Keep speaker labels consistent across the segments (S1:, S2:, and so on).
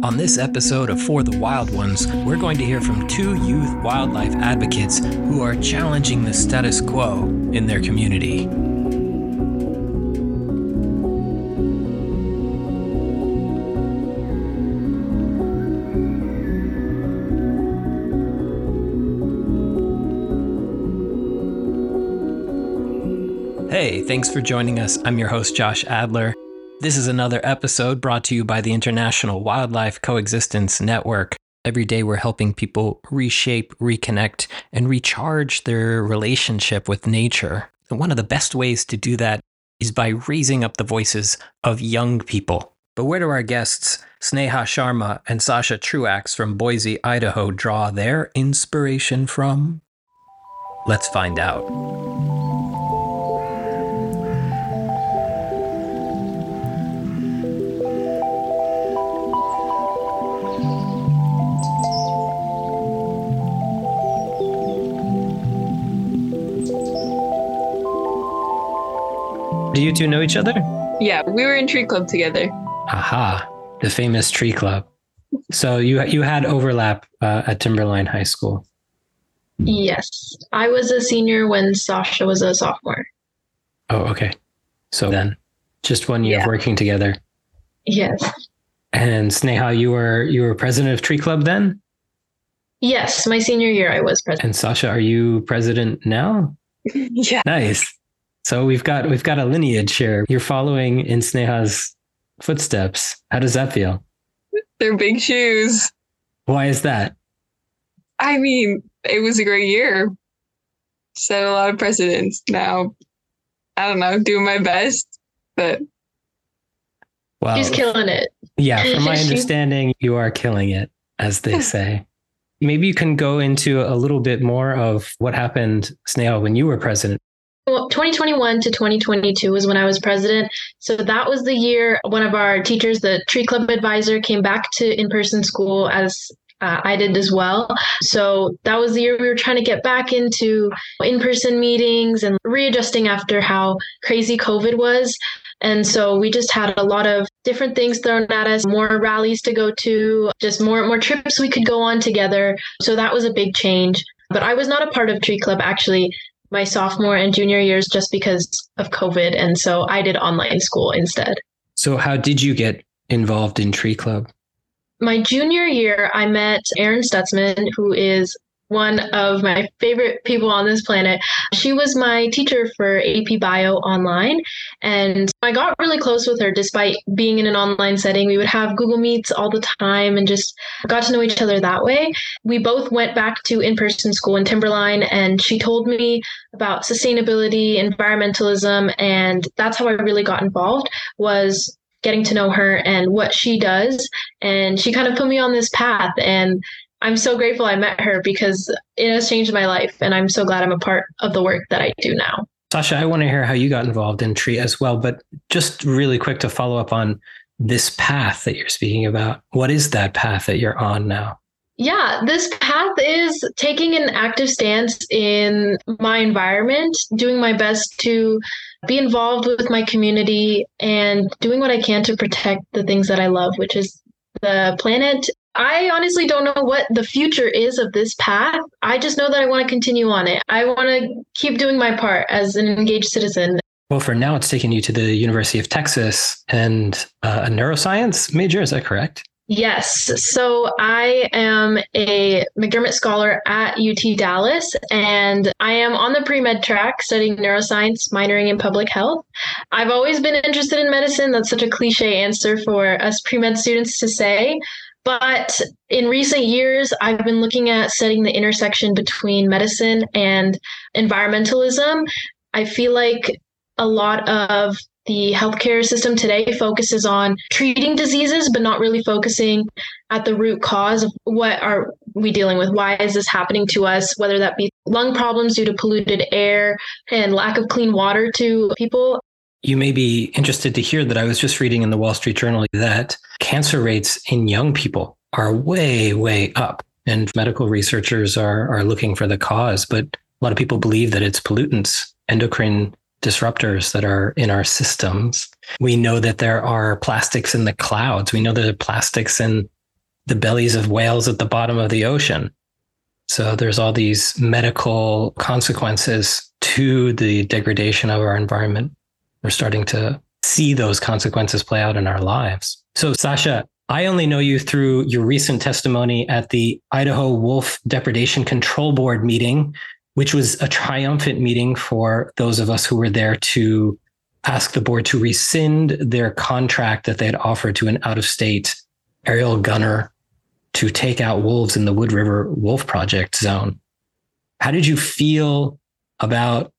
S1: On this episode of For the Wild Ones, we're going to hear from two youth wildlife advocates who are challenging the status quo in their community. Hey, thanks for joining us. I'm your host, Josh Adler. This is another episode brought to you by the International Wildlife Coexistence Network. Every day, we're helping people reshape, reconnect, and recharge their relationship with nature. And one of the best ways to do that is by raising up the voices of young people. But where do our guests, Sneha Sharma and Sasha Truax from Boise, Idaho, draw their inspiration from? Let's find out. Do you two know each other?
S2: Yeah, we were in tree club together.
S1: Aha, the famous tree club. So you you had overlap uh, at Timberline High School.
S2: Yes, I was a senior when Sasha was a sophomore.
S1: Oh, okay. So then, just one year
S2: Yeah.
S1: of working together.
S2: Yes,
S1: And Sneha, you were you were president of Tree Club then,
S2: yes, my senior year I was president.
S1: and Sasha, are you president now?
S2: yeah,
S1: Nice. So we've got we've got a lineage here. You're following in Sneha's footsteps. How does that feel?
S2: they're big shoes.
S1: Why is that?
S2: I mean, it was a great year. Set a lot of precedents. Now, I don't know, doing my best, but
S1: Well,
S3: She's killing it.
S1: Yeah, from my understanding, you are killing it, as they say. Maybe you can go into a little bit more of what happened, Sneha, when you were president.
S3: Well, 2021 to 2022 was when I was president. So that was the year one of our teachers, the tree club advisor, came back to in person school as uh, I did as well. So that was the year we were trying to get back into in person meetings and readjusting after how crazy COVID was. And so we just had a lot of different things thrown at us, more rallies to go to, just more more trips we could go on together. So that was a big change. But I was not a part of Tree Club actually my sophomore and junior years just because of COVID. And so I did online school instead.
S1: So, how did you get involved in Tree Club?
S3: My junior year, I met Erin Stutzman, who is one of my favorite people on this planet. She was my teacher for AP Bio online, and I got really close with her despite being in an online setting. We would have Google Meets all the time and just got to know each other that way. We both went back to in person school in Timberline, and she told me about sustainability, environmentalism, and that's how I really got involved was getting to know her and what she does and she kind of put me on this path and I'm so grateful I met her because it has changed my life and I'm so glad I'm a part of the work that I do now.
S1: Sasha, I want to hear how you got involved in Tree as well, but just really quick to follow up on this path that you're speaking about. What is that path that you're on now?
S3: Yeah, this path is taking an active stance in my environment, doing my best to be involved with my community and doing what I can to protect the things that I love, which is the planet. I honestly don't know what the future is of this path. I just know that I want to continue on it. I want to keep doing my part as an engaged citizen.
S1: Well, for now, it's taking you to the University of Texas and uh, a neuroscience major. Is that correct?
S3: Yes. So I am a McDermott Scholar at UT Dallas, and I am on the pre med track studying neuroscience, minoring in public health. I've always been interested in medicine. That's such a cliche answer for us pre med students to say. But in recent years, I've been looking at setting the intersection between medicine and environmentalism. I feel like a lot of the healthcare system today focuses on treating diseases but not really focusing at the root cause of what are we dealing with? Why is this happening to us? Whether that be lung problems due to polluted air and lack of clean water to people
S1: You may be interested to hear that I was just reading in the Wall Street Journal that cancer rates in young people are way, way up. And medical researchers are, are looking for the cause, but a lot of people believe that it's pollutants, endocrine disruptors that are in our systems. We know that there are plastics in the clouds. We know there are plastics in the bellies of whales at the bottom of the ocean. So there's all these medical consequences to the degradation of our environment. We're starting to see those consequences play out in our lives. So, Sasha, I only know you through your recent testimony at the Idaho Wolf Depredation Control Board meeting, which was a triumphant meeting for those of us who were there to ask the board to rescind their contract that they had offered to an out of state aerial gunner to take out wolves in the Wood River Wolf Project zone. How did you feel about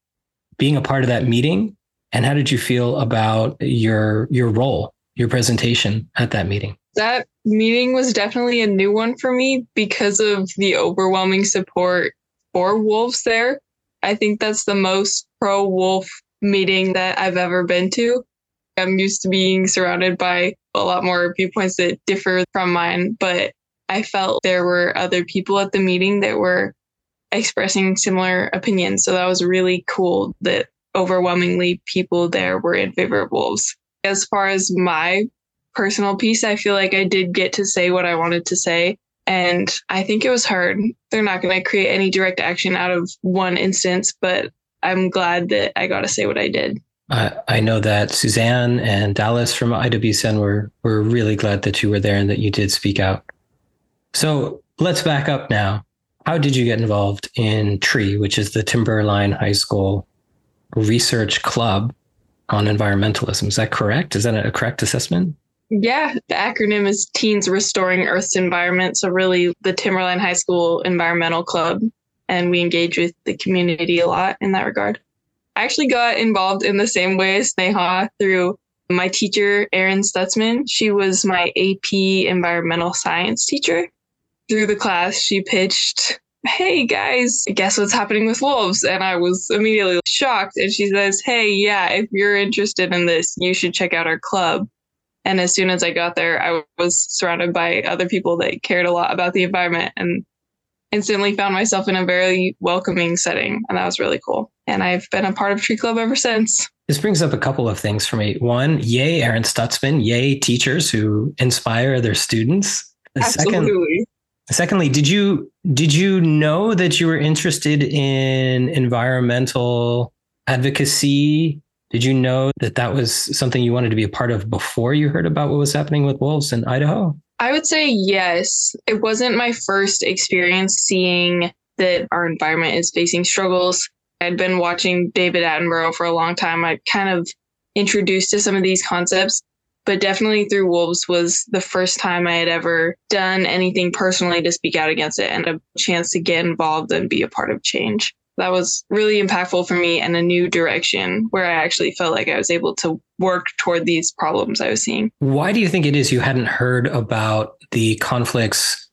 S1: being a part of that meeting? And how did you feel about your your role, your presentation at that meeting?
S2: That meeting was definitely a new one for me because of the overwhelming support for wolves there. I think that's the most pro wolf meeting that I've ever been to. I'm used to being surrounded by a lot more viewpoints that differ from mine, but I felt there were other people at the meeting that were expressing similar opinions. So that was really cool that overwhelmingly people there were in favor of wolves. As far as my personal piece, I feel like I did get to say what I wanted to say. And I think it was hard. They're not going to create any direct action out of one instance, but I'm glad that I got to say what I did.
S1: I know that Suzanne and Dallas from IWCN were, were really glad that you were there and that you did speak out. So let's back up now. How did you get involved in TREE, which is the Timberline High School Research Club on Environmentalism? Is that correct? Is that a correct assessment?
S2: Yeah, the acronym is Teens Restoring Earth's Environment. So, really, the Timberline High School Environmental Club. And we engage with the community a lot in that regard. I actually got involved in the same way as Neha through my teacher, Erin Stutzman. She was my AP environmental science teacher. Through the class, she pitched, Hey guys, guess what's happening with wolves? And I was immediately shocked. And she says, Hey, yeah, if you're interested in this, you should check out our club. And as soon as I got there, I was surrounded by other people that cared a lot about the environment and instantly found myself in a very welcoming setting. And that was really cool. And I've been a part of Tree Club ever since.
S1: This brings up a couple of things for me. One, yay, Erin Stutzman. Yay, teachers who inspire their students.
S2: Absolutely.
S1: Second, secondly, did you did you know that you were interested in environmental advocacy did you know that that was something you wanted to be a part of before you heard about what was happening with wolves in Idaho?
S2: I would say yes. It wasn't my first experience seeing that our environment is facing struggles. I'd been watching David Attenborough for a long time. I kind of introduced to some of these concepts, but definitely through Wolves was the first time I had ever done anything personally to speak out against it and a chance to get involved and be a part of change that was really impactful for me and a new direction where I actually felt like I was able to work toward these problems I was seeing.
S1: Why do you think it is you hadn't heard about the conflicts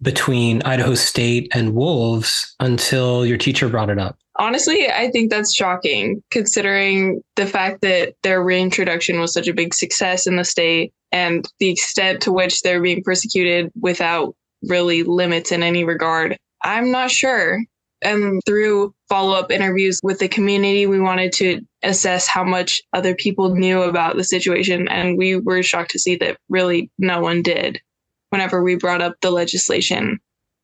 S1: between Idaho State and wolves until your teacher brought it up?
S2: Honestly, I think that's shocking considering the fact that their reintroduction was such a big success in the state and the extent to which they're being persecuted without really limits in any regard. I'm not sure. And through follow up interviews with the community, we wanted to assess how much other people knew about the situation. And we were shocked to see that really no one did. Whenever we brought up the legislation,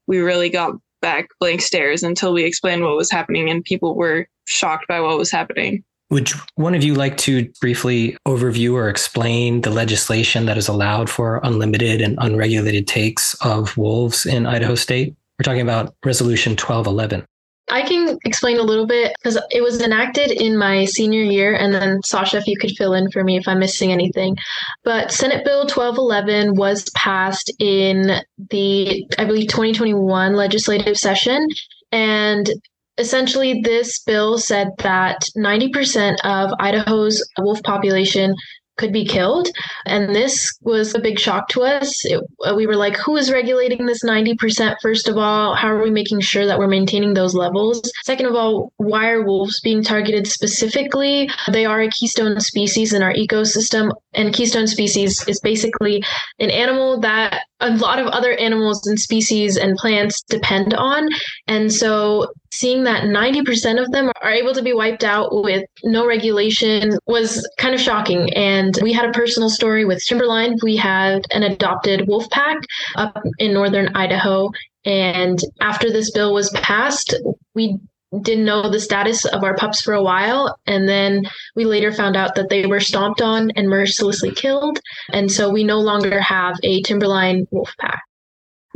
S2: we really got back blank stares until we explained what was happening, and people were shocked by what was happening.
S1: Would one of you like to briefly overview or explain the legislation that is allowed for unlimited and unregulated takes of wolves in Idaho State? We're talking about Resolution 1211.
S3: I can explain a little bit because it was enacted in my senior year. And then, Sasha, if you could fill in for me if I'm missing anything. But Senate Bill 1211 was passed in the, I believe, 2021 legislative session. And essentially, this bill said that 90% of Idaho's wolf population could be killed. And this was a big shock to us. It, uh, we were like, who is regulating this 90%? First of all, how are we making sure that we're maintaining those levels? Second of all, why are wolves being targeted specifically? They are a keystone species in our ecosystem. And keystone species is basically an animal that a lot of other animals and species and plants depend on. And so seeing that 90% of them are able to be wiped out with no regulation was kind of shocking. And we had a personal story with Timberline. We had an adopted wolf pack up in northern Idaho. And after this bill was passed, we didn't know the status of our pups for a while. And then we later found out that they were stomped on and mercilessly killed. And so we no longer have a Timberline wolf pack.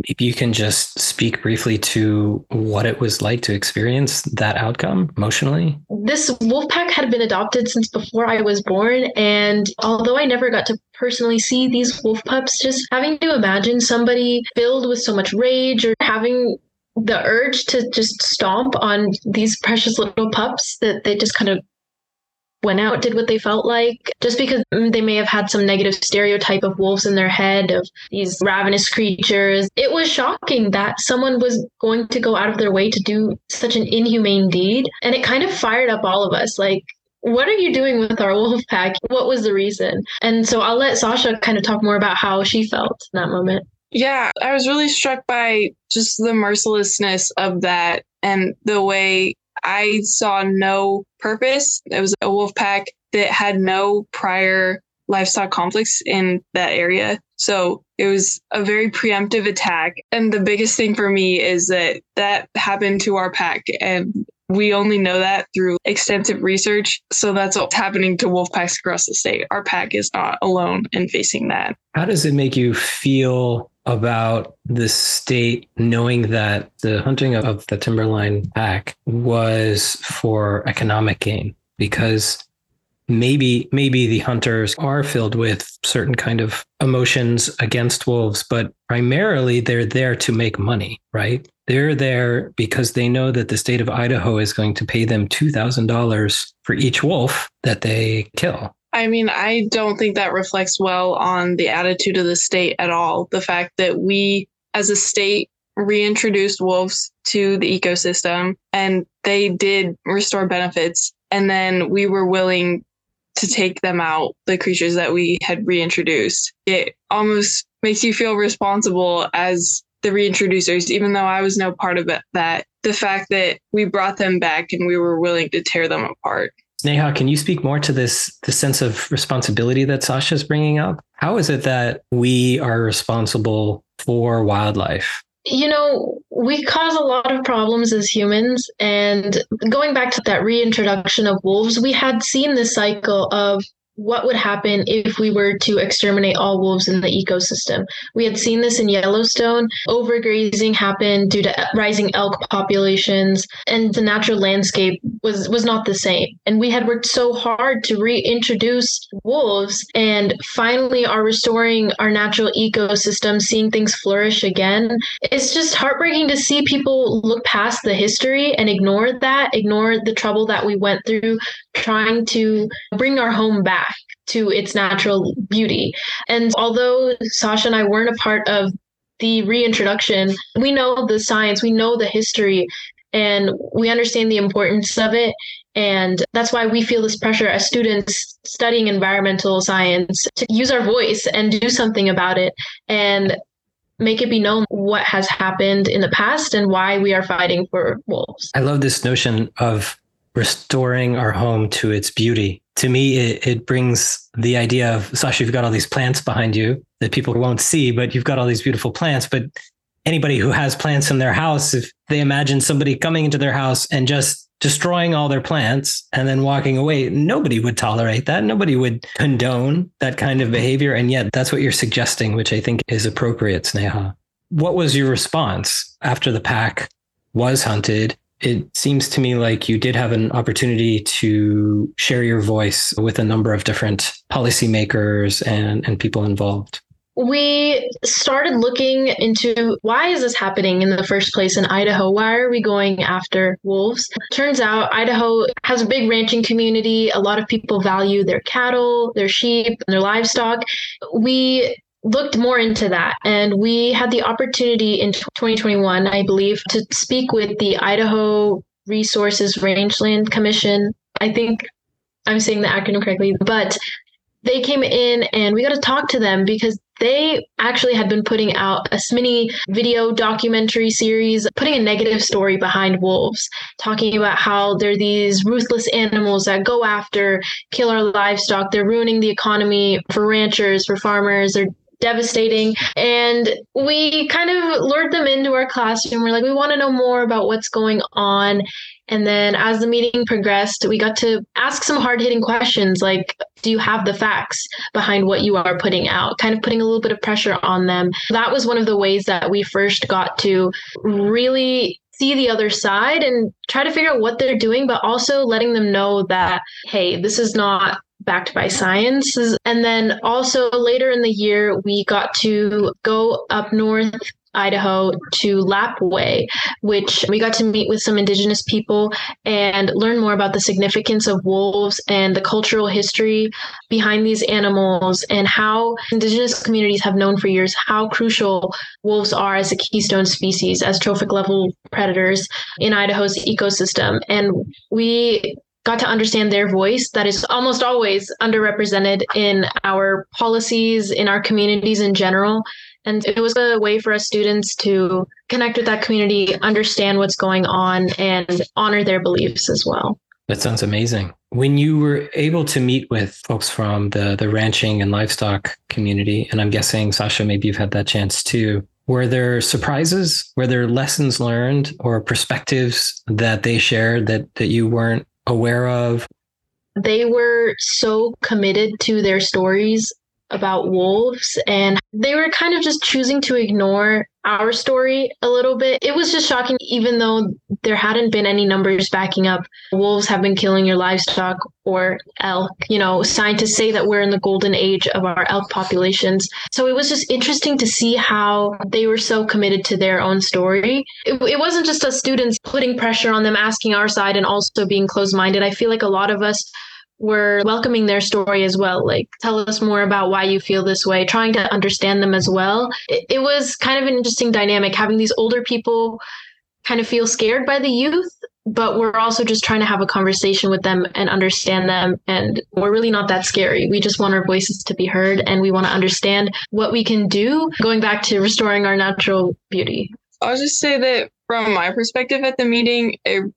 S1: If you can just speak briefly to what it was like to experience that outcome emotionally.
S3: This wolf pack had been adopted since before I was born. And although I never got to personally see these wolf pups, just having to imagine somebody filled with so much rage or having the urge to just stomp on these precious little pups that they just kind of went out, did what they felt like, just because mm, they may have had some negative stereotype of wolves in their head of these ravenous creatures. It was shocking that someone was going to go out of their way to do such an inhumane deed. And it kind of fired up all of us. Like, what are you doing with our wolf pack? What was the reason? And so I'll let Sasha kind of talk more about how she felt in that moment.
S2: Yeah, I was really struck by just the mercilessness of that and the way I saw no purpose. It was a wolf pack that had no prior livestock conflicts in that area. So it was a very preemptive attack. And the biggest thing for me is that that happened to our pack. And we only know that through extensive research. So that's what's happening to wolf packs across the state. Our pack is not alone in facing that.
S1: How does it make you feel about the state knowing that the hunting of the timberline pack was for economic gain because maybe maybe the hunters are filled with certain kind of emotions against wolves but primarily they're there to make money right? They're there because they know that the state of Idaho is going to pay them $2000 for each wolf that they kill
S2: I mean, I don't think that reflects well on the attitude of the state at all. The fact that we, as a state, reintroduced wolves to the ecosystem and they did restore benefits. And then we were willing to take them out, the creatures that we had reintroduced. It almost makes you feel responsible as the reintroducers, even though I was no part of it, that the fact that we brought them back and we were willing to tear them apart.
S1: Neha, can you speak more to this the sense of responsibility that Sasha's bringing up? How is it that we are responsible for wildlife?
S3: You know, we cause a lot of problems as humans. And going back to that reintroduction of wolves, we had seen this cycle of what would happen if we were to exterminate all wolves in the ecosystem. We had seen this in Yellowstone. Overgrazing happened due to rising elk populations, and the natural landscape was was not the same. And we had worked so hard to reintroduce wolves, and finally are restoring our natural ecosystem, seeing things flourish again. It's just heartbreaking to see people look past the history and ignore that, ignore the trouble that we went through trying to bring our home back to its natural beauty. And although Sasha and I weren't a part of the reintroduction, we know the science, we know the history, and we understand the importance of it. And that's why we feel this pressure as students studying environmental science to use our voice and do something about it and make it be known what has happened in the past and why we are fighting for wolves.
S1: I love this notion of restoring our home to its beauty. To me, it, it brings the idea of Sasha, you've got all these plants behind you that people won't see, but you've got all these beautiful plants. But anybody who has plants in their house, if they imagine somebody coming into their house and just destroying all their plants and then walking away, nobody would tolerate that. Nobody would condone that kind of behavior. And yet that's what you're suggesting, which I think is appropriate, Sneha. What was your response after the pack was hunted? It seems to me like you did have an opportunity to share your voice with a number of different policymakers and, and people involved.
S3: We started looking into why is this happening in the first place in Idaho? Why are we going after wolves? Turns out Idaho has a big ranching community. A lot of people value their cattle, their sheep, and their livestock. We looked more into that. And we had the opportunity in 2021, I believe, to speak with the Idaho Resources Rangeland Commission. I think I'm saying the acronym correctly, but they came in and we got to talk to them because they actually had been putting out a mini video documentary series, putting a negative story behind wolves, talking about how they're these ruthless animals that go after, kill our livestock. They're ruining the economy for ranchers, for farmers. They're devastating. And we kind of lured them into our classroom. We're like, we want to know more about what's going on. And then as the meeting progressed, we got to ask some hard hitting questions like, do you have the facts behind what you are putting out? Kind of putting a little bit of pressure on them. That was one of the ways that we first got to really see the other side and try to figure out what they're doing, but also letting them know that, hey, this is not backed by science. And then also later in the year, we got to go up north Idaho to Lapwai, which we got to meet with some indigenous people and learn more about the significance of wolves and the cultural history behind these animals and how indigenous communities have known for years how crucial wolves are as a keystone species, as trophic level predators in Idaho's ecosystem. And we got to understand their voice that is almost always underrepresented in our policies, in our communities in general. And it was a way for us students to connect with that community, understand what's going on, and honor their beliefs as well.
S1: That sounds amazing. When you were able to meet with folks from the, the ranching and livestock community, and I'm guessing, Sasha, maybe you've had that chance too, were there surprises? Were there lessons learned or perspectives that they shared that, that you weren't aware of?
S3: They were so committed to their stories about wolves and they were kind of just choosing to ignore our story a little bit. It was just shocking, even though there hadn't been any numbers backing up wolves have been killing your livestock or elk. You know, scientists say that we're in the golden age of our elk populations. So it was just interesting to see how they were so committed to their own story. It, it wasn't just us students putting pressure on them, asking our side, and also being closed minded. I feel like a lot of us were welcoming their story as well. Like, tell us more about why you feel this way, trying to understand them as well. It, it, was kind of an interesting dynamic having these older people kind of feel scared by the youth, but we're also just trying to have a conversation with them and understand them. And we're really not that scary. We just want our voices to be heard and we want to understand what we can do going back to restoring our natural beauty.
S2: I'll just say that from my perspective at the meeting, it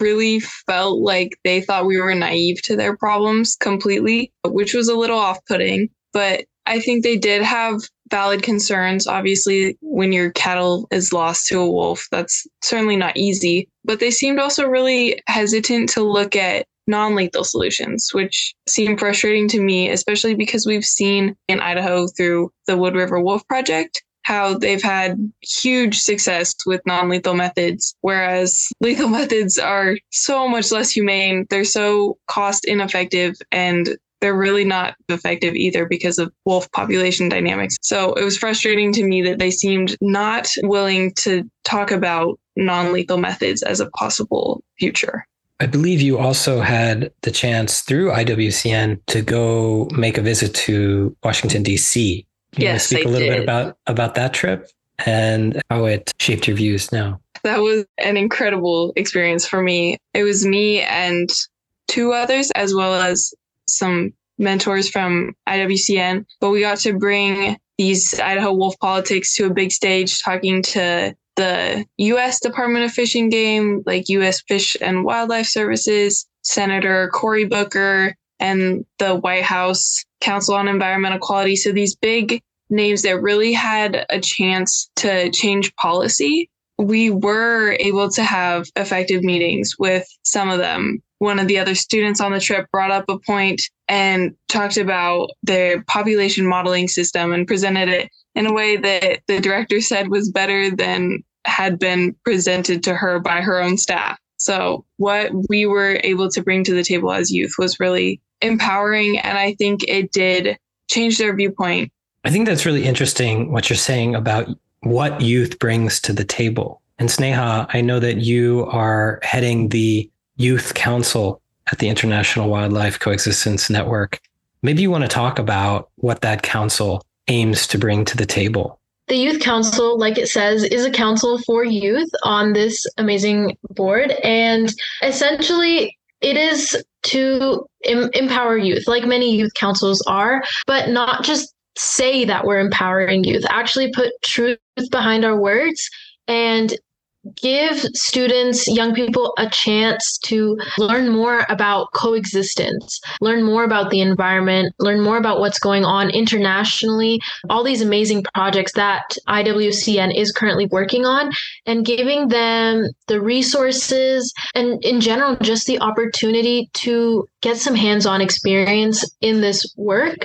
S2: really felt like they thought we were naive to their problems completely, which was a little off putting. But I think they did have valid concerns. Obviously, when your cattle is lost to a wolf, that's certainly not easy. But they seemed also really hesitant to look at non lethal solutions, which seemed frustrating to me, especially because we've seen in Idaho through the Wood River Wolf Project how they've had huge success with non lethal methods, whereas lethal methods are so much less humane. They're so cost ineffective and they're really not effective either because of wolf population dynamics. So it was frustrating to me that they seemed not willing to talk about non lethal methods as a possible future.
S1: I believe you also had the chance through IWCN to go make a visit to Washington, D.C. Can yes, you speak I a little did. bit about about that trip and how it shaped your views now?
S2: That was an incredible experience for me. It was me and two others, as well as some mentors from IWCN. But we got to bring these Idaho wolf politics to a big stage, talking to the U.S. Department of Fish and Game, like U.S. Fish and Wildlife Services, Senator Cory Booker, and the White House Council on Environmental Quality. So these big names that really had a chance to change policy. We were able to have effective meetings with some of them. One of the other students on the trip brought up a point and talked about their population modeling system and presented it in a way that the director said was better than had been presented to her by her own staff. So, what we were able to bring to the table as youth was really empowering. And I think it did change their viewpoint.
S1: I think that's really interesting what you're saying about what youth brings to the table. And Sneha, I know that you are heading the youth council at the International Wildlife Coexistence Network. Maybe you want to talk about what that council aims to bring to the table.
S3: The Youth Council, like it says, is a council for youth on this amazing board. And essentially, it is to em- empower youth, like many youth councils are, but not just say that we're empowering youth, actually put truth behind our words and give students, young people, a chance to learn more about coexistence, learn more about the environment, learn more about what's going on internationally, all these amazing projects that IWCN is currently working on, and giving them the resources and, in general, just the opportunity to get some hands on experience in this work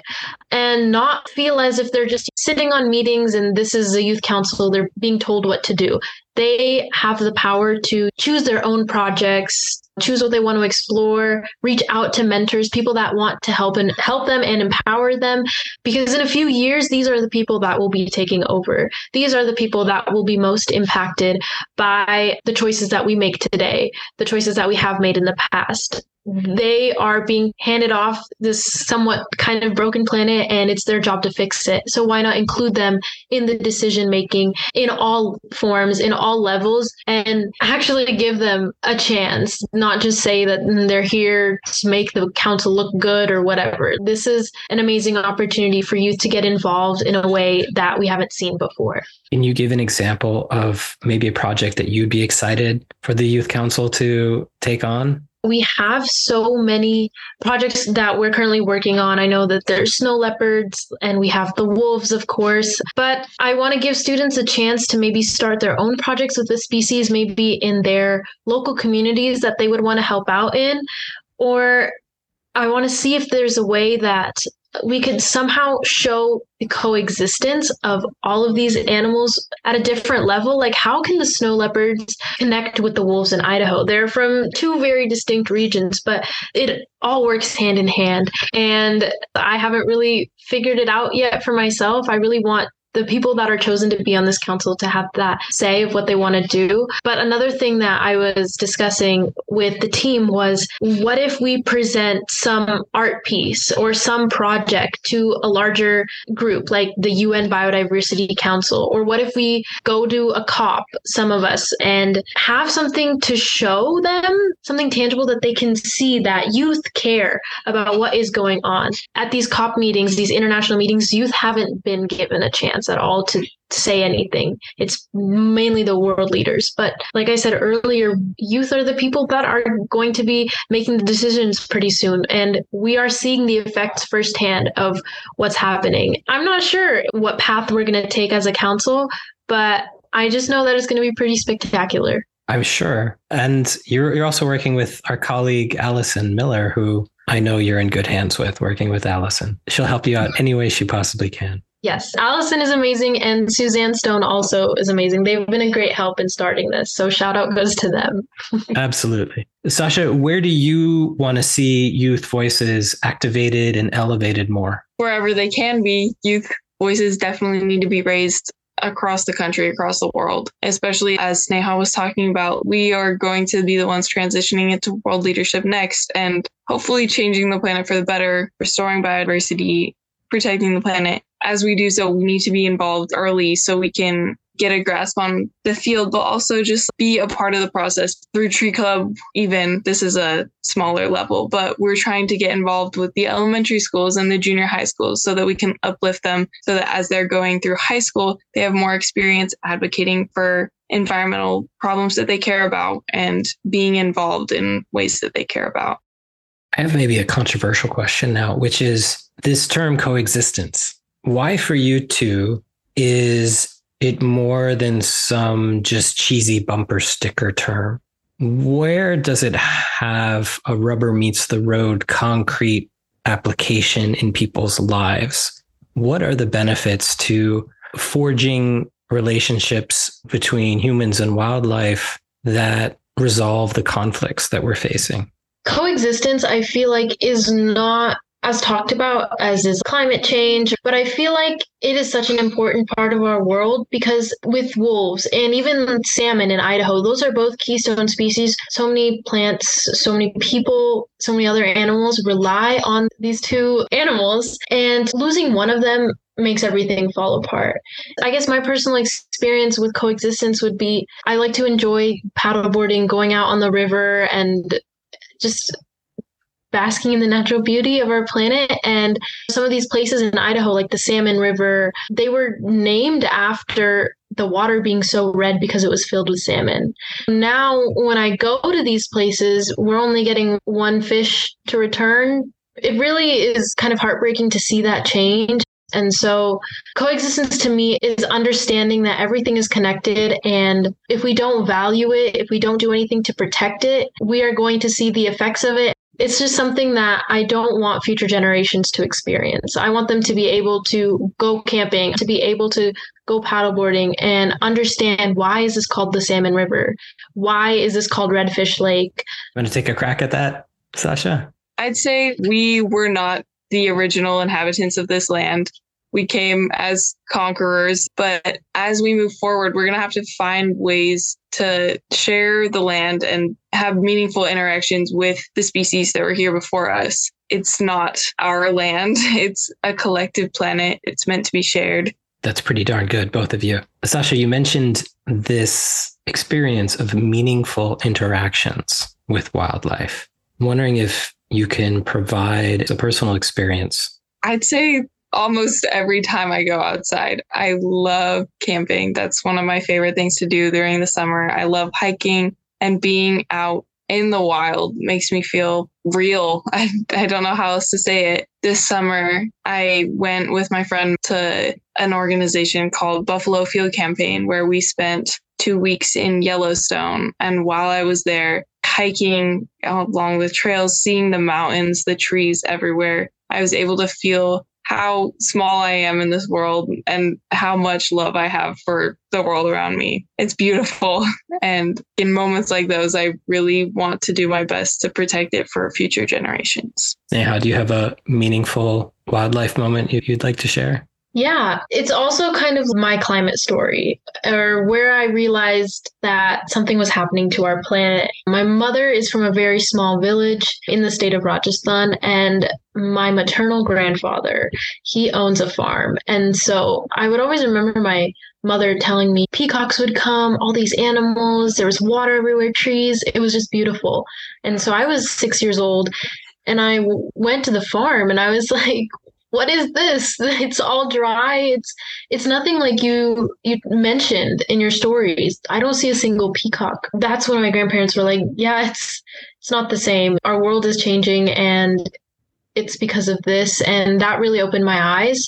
S3: and not feel as if they're just sitting on meetings and this is a youth council, they're being told what to do. They have the power to choose their own projects, choose what they want to explore, reach out to mentors, people that want to help and help them and empower them. Because in a few years, these are the people that will be taking over. These are the people that will be most impacted by the choices that we make today, the choices that we have made in the past Mm-hmm. they are being handed off this somewhat kind of broken planet and it's their job to fix it. So why not include them in the decision making in all forms, in all levels, and actually give them a chance, not just say that mm, they're here to make the council look good or whatever. This is an amazing opportunity for youth to get involved in a way that we haven't seen before.
S1: Can you give an example of maybe a project that you'd be excited for the youth council to take on?
S3: We have so many projects that we're currently working on. I know that there's snow leopards and we have the wolves, of course, but I want to give students a chance to maybe start their own projects with the species, maybe in their local communities that they would want to help out in. Or I want to see if there's a way that we could somehow show the coexistence of all of these animals at a different level. Like, how can the snow leopards connect with the wolves in Idaho? They're from two very distinct regions, but it all works hand in hand. And I haven't really figured it out yet for myself. I really want the people that are chosen to be on this council to have that say of what they want to do. But another thing that I was discussing with the team was what if we present some art piece or some project to a larger group like the UN Biodiversity Council? Or what if we go to a COP, some of us, and have something to show them, something tangible that they can see that youth care about what is going on? At these COP meetings, these international meetings, youth haven't been given a chance at all to say anything. It's mainly the world leaders. But like I said earlier, youth are the people that are going to be making the decisions pretty soon. And we are seeing the effects firsthand of what's happening. I'm not sure what path we're going to take as a council, but I just know that it's going to be pretty spectacular.
S1: I'm sure. And you're, you're also working with our colleague, Allison Miller, who I know you're in good hands with working with Allison. She'll help you out any way she possibly can.
S3: Yes, Allison is amazing, and Suzanne Stone also is amazing. They've been a great help in starting this. So shout out goes to them.
S1: Absolutely. Sasha, where do you want to see youth voices activated and elevated more?
S2: Wherever they can be, youth voices definitely need to be raised across the country, across the world, especially as Sneha was talking about. We are going to be the ones transitioning into world leadership next and hopefully changing the planet for the better, restoring biodiversity, protecting the planet. As we do so, we need to be involved early so we can get a grasp on the field, but also just be a part of the process through Tree Club. Even this is a smaller level, but we're trying to get involved with the elementary schools and the junior high schools so that we can uplift them so that as they're going through high school, they have more experience advocating for environmental problems that they care about and being involved in ways that they care about.
S1: I have maybe a controversial question now, which is this term coexistence. Why for you two is it more than some just cheesy bumper sticker term? Where does it have a rubber meets the road concrete application in people's lives? What are the benefits to forging relationships between humans and wildlife that resolve the conflicts that we're facing?
S3: Coexistence, I feel like, is not as talked about as is climate change. But I feel like it is such an important part of our world because with wolves and even salmon in Idaho, those are both keystone species. So many plants, so many people, so many other animals rely on these two animals. And losing one of them makes everything fall apart. I guess my personal experience with coexistence would be I like to enjoy paddleboarding, going out on the river and just basking in the natural beauty of our planet. And some of these places in Idaho, like the Salmon River, they were named after the water being so red because it was filled with salmon. Now, when I go to these places, we're only getting one fish to return. It really is kind of heartbreaking to see that change. And so, coexistence to me is understanding that everything is connected. And if we don't value it, if we don't do anything to protect it, we are going to see the effects of it it's just something that I don't want future generations to experience. I want them to be able to go camping, to be able to go paddleboarding and understand why is this called the Salmon River? Why is this called Redfish Lake?
S1: I'm going to take a crack at that, Sasha?
S2: I'd say we were not the original inhabitants of this land we came as conquerors. But as we move forward, we're going to have to find ways to share the land and have meaningful interactions with the species that were here before us. It's not our land, it's a collective planet. It's meant to be shared.
S1: That's pretty darn good, both of you. Sasha, you mentioned this experience of meaningful interactions with wildlife. I'm wondering if you can provide a personal experience.
S2: I'd say almost every time I go outside. I love camping. That's one of my favorite things to do during the summer. I love hiking and being out in the wild makes me feel real. I, I don't know how else to say it. This summer, I went with my friend to an organization called Buffalo Field Campaign, where we spent two weeks in Yellowstone. And while I was there, hiking along the trails, seeing the mountains, the trees everywhere, I was able to feel how small I am in this world and how much love I have for the world around me. It's beautiful. And in moments like those, I really want to do my best to protect it for future generations.
S1: Neha, do you have a meaningful wildlife moment you'd like to share?
S3: Yeah, it's also kind of my climate story, or where I realized that something was happening to our planet. My mother is from a very small village in the state of Rajasthan, and my maternal grandfather, he owns a farm. And so I would always remember my mother telling me peacocks would come, all these animals, there was water everywhere, trees. It was just beautiful. And so I was six years old and I went to the farm and I was like, what is this? It's all dry. It's it's nothing like you you mentioned in your stories. I don't see a single peacock. That's when my grandparents were like yeah it's it's not the same. Our world is changing and it's because of this. And that really opened my eyes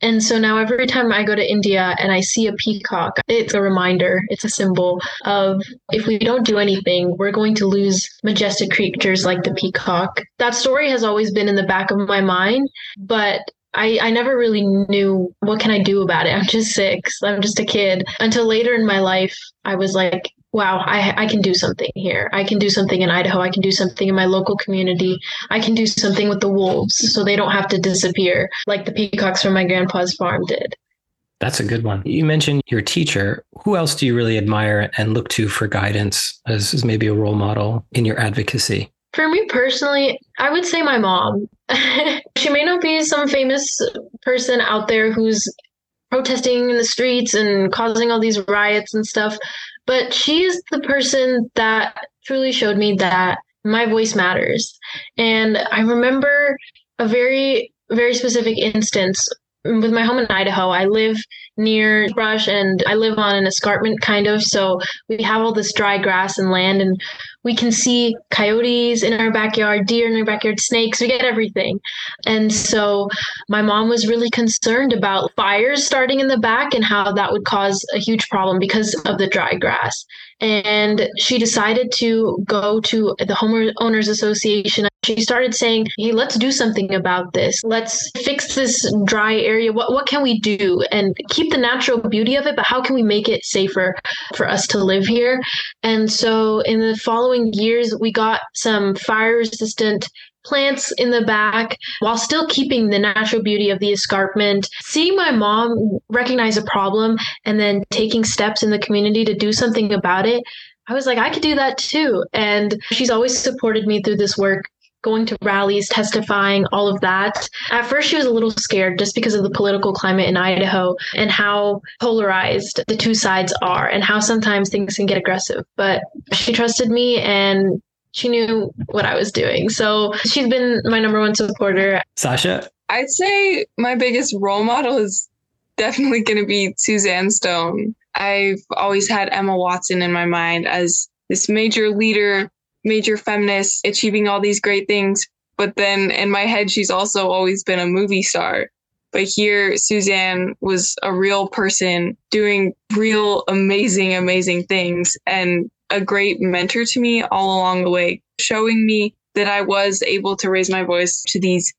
S3: and so now every time I go to India and I see a peacock, it's a reminder, it's a symbol of if we don't do anything, we're going to lose majestic creatures like the peacock. That story has always been in the back of my mind, but I, I never really knew what can I do about it. I'm just six. I'm just a kid. Until later in my life, I was like, wow, I, I can do something here. I can do something in Idaho. I can do something in my local community. I can do something with the wolves so they don't have to disappear like the peacocks from my grandpa's farm did.
S1: That's a good one. You mentioned your teacher. Who else do you really admire and look to for guidance as, as maybe a role model in your advocacy?
S3: For me personally, I would say my mom. she may not be some famous person out there who's protesting in the streets and causing all these riots and stuff, but she is the person that truly showed me that my voice matters. And I remember a very, very specific instance with my home in Idaho. I live near brush and I live on an escarpment kind of. So we have all this dry grass and land and we can see coyotes in our backyard, deer in our backyard, snakes, we get everything. And so my mom was really concerned about fires starting in the back and how that would cause a huge problem because of the dry grass. And she decided to go to the homeowners association. She started saying, Hey, let's do something about this. Let's fix this dry area. What, what can we do? And keep the natural beauty of it, but how can we make it safer for us to live here? And so in the following following years, we got some fire resistant plants in the back while still keeping the natural beauty of the escarpment. Seeing my mom recognize a problem and then taking steps in the community to do something about it, I was like, I could do that too. And she's always supported me through this work. Going to rallies, testifying, all of that. At first, she was a little scared just because of the political climate in Idaho and how polarized the two sides are, and how sometimes things can get aggressive. But she trusted me and she knew what I was doing. So she's been my number one supporter.
S1: Sasha?
S2: I'd say my biggest role model is definitely going to be Suzanne Stone. I've always had Emma Watson in my mind as this major leader, major feminist, achieving all these great things. But then in my head, she's also always been a movie star. But here, Suzanne was a real person doing real amazing, amazing things and a great mentor to me all along the way, showing me that I was able to raise my voice to these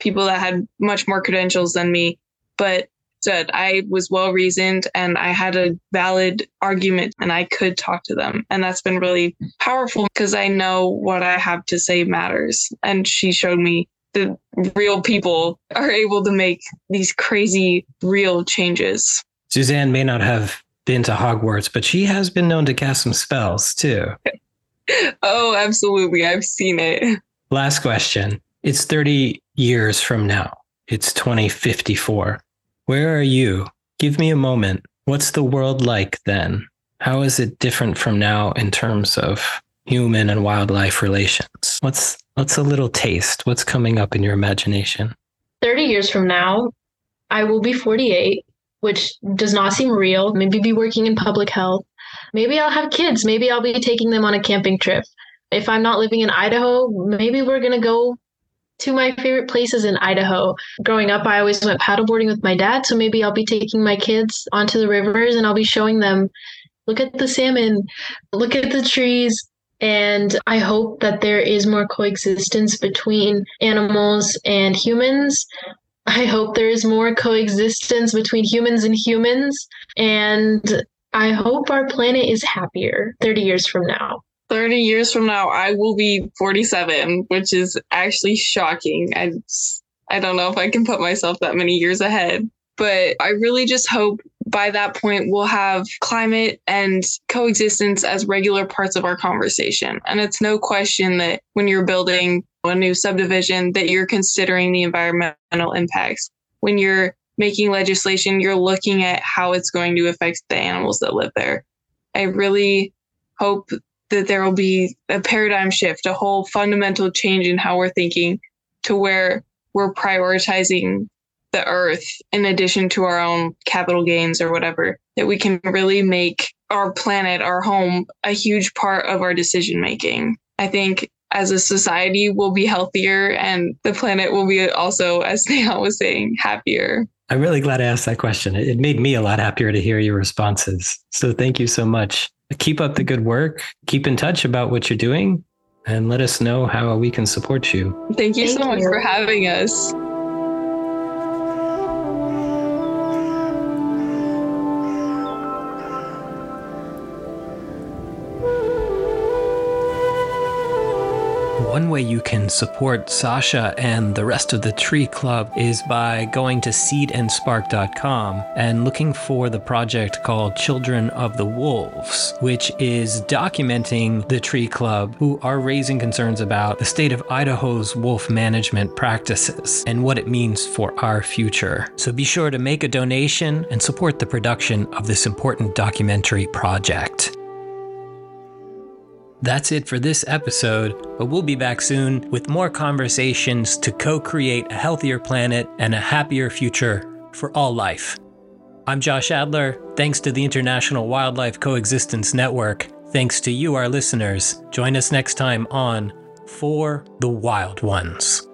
S2: people that had much more credentials than me, but that I was well reasoned and I had a valid argument and I could talk to them. And that's been really powerful because I know what I have to say matters. And she showed me that real people are able to make these crazy, real changes.
S1: Suzanne may not have been to Hogwarts, but she has been known to cast some spells too.
S2: oh, absolutely. I've seen it.
S1: Last question. It's 30 years from now. It's 2054. Where are you? Give me a moment. What's the world like then? How is it different from now in terms of human and wildlife relations? What's what's a little taste? What's coming up in your imagination?
S3: 30 years from now, I will be 48, which does not seem real. Maybe be working in public health. Maybe I'll have kids. Maybe I'll be taking them on a camping trip. If I'm not living in Idaho, maybe we're going to go to my favorite places in Idaho. Growing up, I always went paddleboarding with my dad. So maybe I'll be taking my kids onto the rivers and I'll be showing them look at the salmon, look at the trees. And I hope that there is more coexistence between animals and humans. I hope there is more coexistence between humans and humans. And I hope our planet is happier 30 years from now.
S2: 30 years from now, I will be 47, which is actually shocking. I, I don't know if I can put myself that many years ahead, but I really just hope by that point we'll have climate and coexistence as regular parts of our conversation. And it's no question that when you're building a new subdivision that you're considering the environmental impacts. When you're making legislation, you're looking at how it's going to affect the animals that live there. I really hope that there will be a paradigm shift, a whole fundamental change in how we're thinking to where we're prioritizing the earth in addition to our own capital gains or whatever, that we can really make our planet, our home, a huge part of our decision making. I think as a society we'll be healthier and the planet will be also, as Sneha was saying, happier.
S1: I'm really glad I asked that question. It made me a lot happier to hear your responses. So thank you so much keep up the good work. Keep in touch about what you're doing and let us know how we can support you.
S2: Thank you Thank so much for having us.
S1: One way you can support Sasha and the rest of the Tree Club is by going to seedandspark.com and looking for the project called Children of the Wolves, which is documenting the Tree Club who are raising concerns about the state of Idaho's wolf management practices and what it means for our future. So be sure to make a donation and support the production of this important documentary project. That's it for this episode, but we'll be back soon with more conversations to co create a healthier planet and a happier future for all life. I'm Josh Adler. Thanks to the International Wildlife Coexistence Network. Thanks to you, our listeners. Join us next time on For the Wild Ones.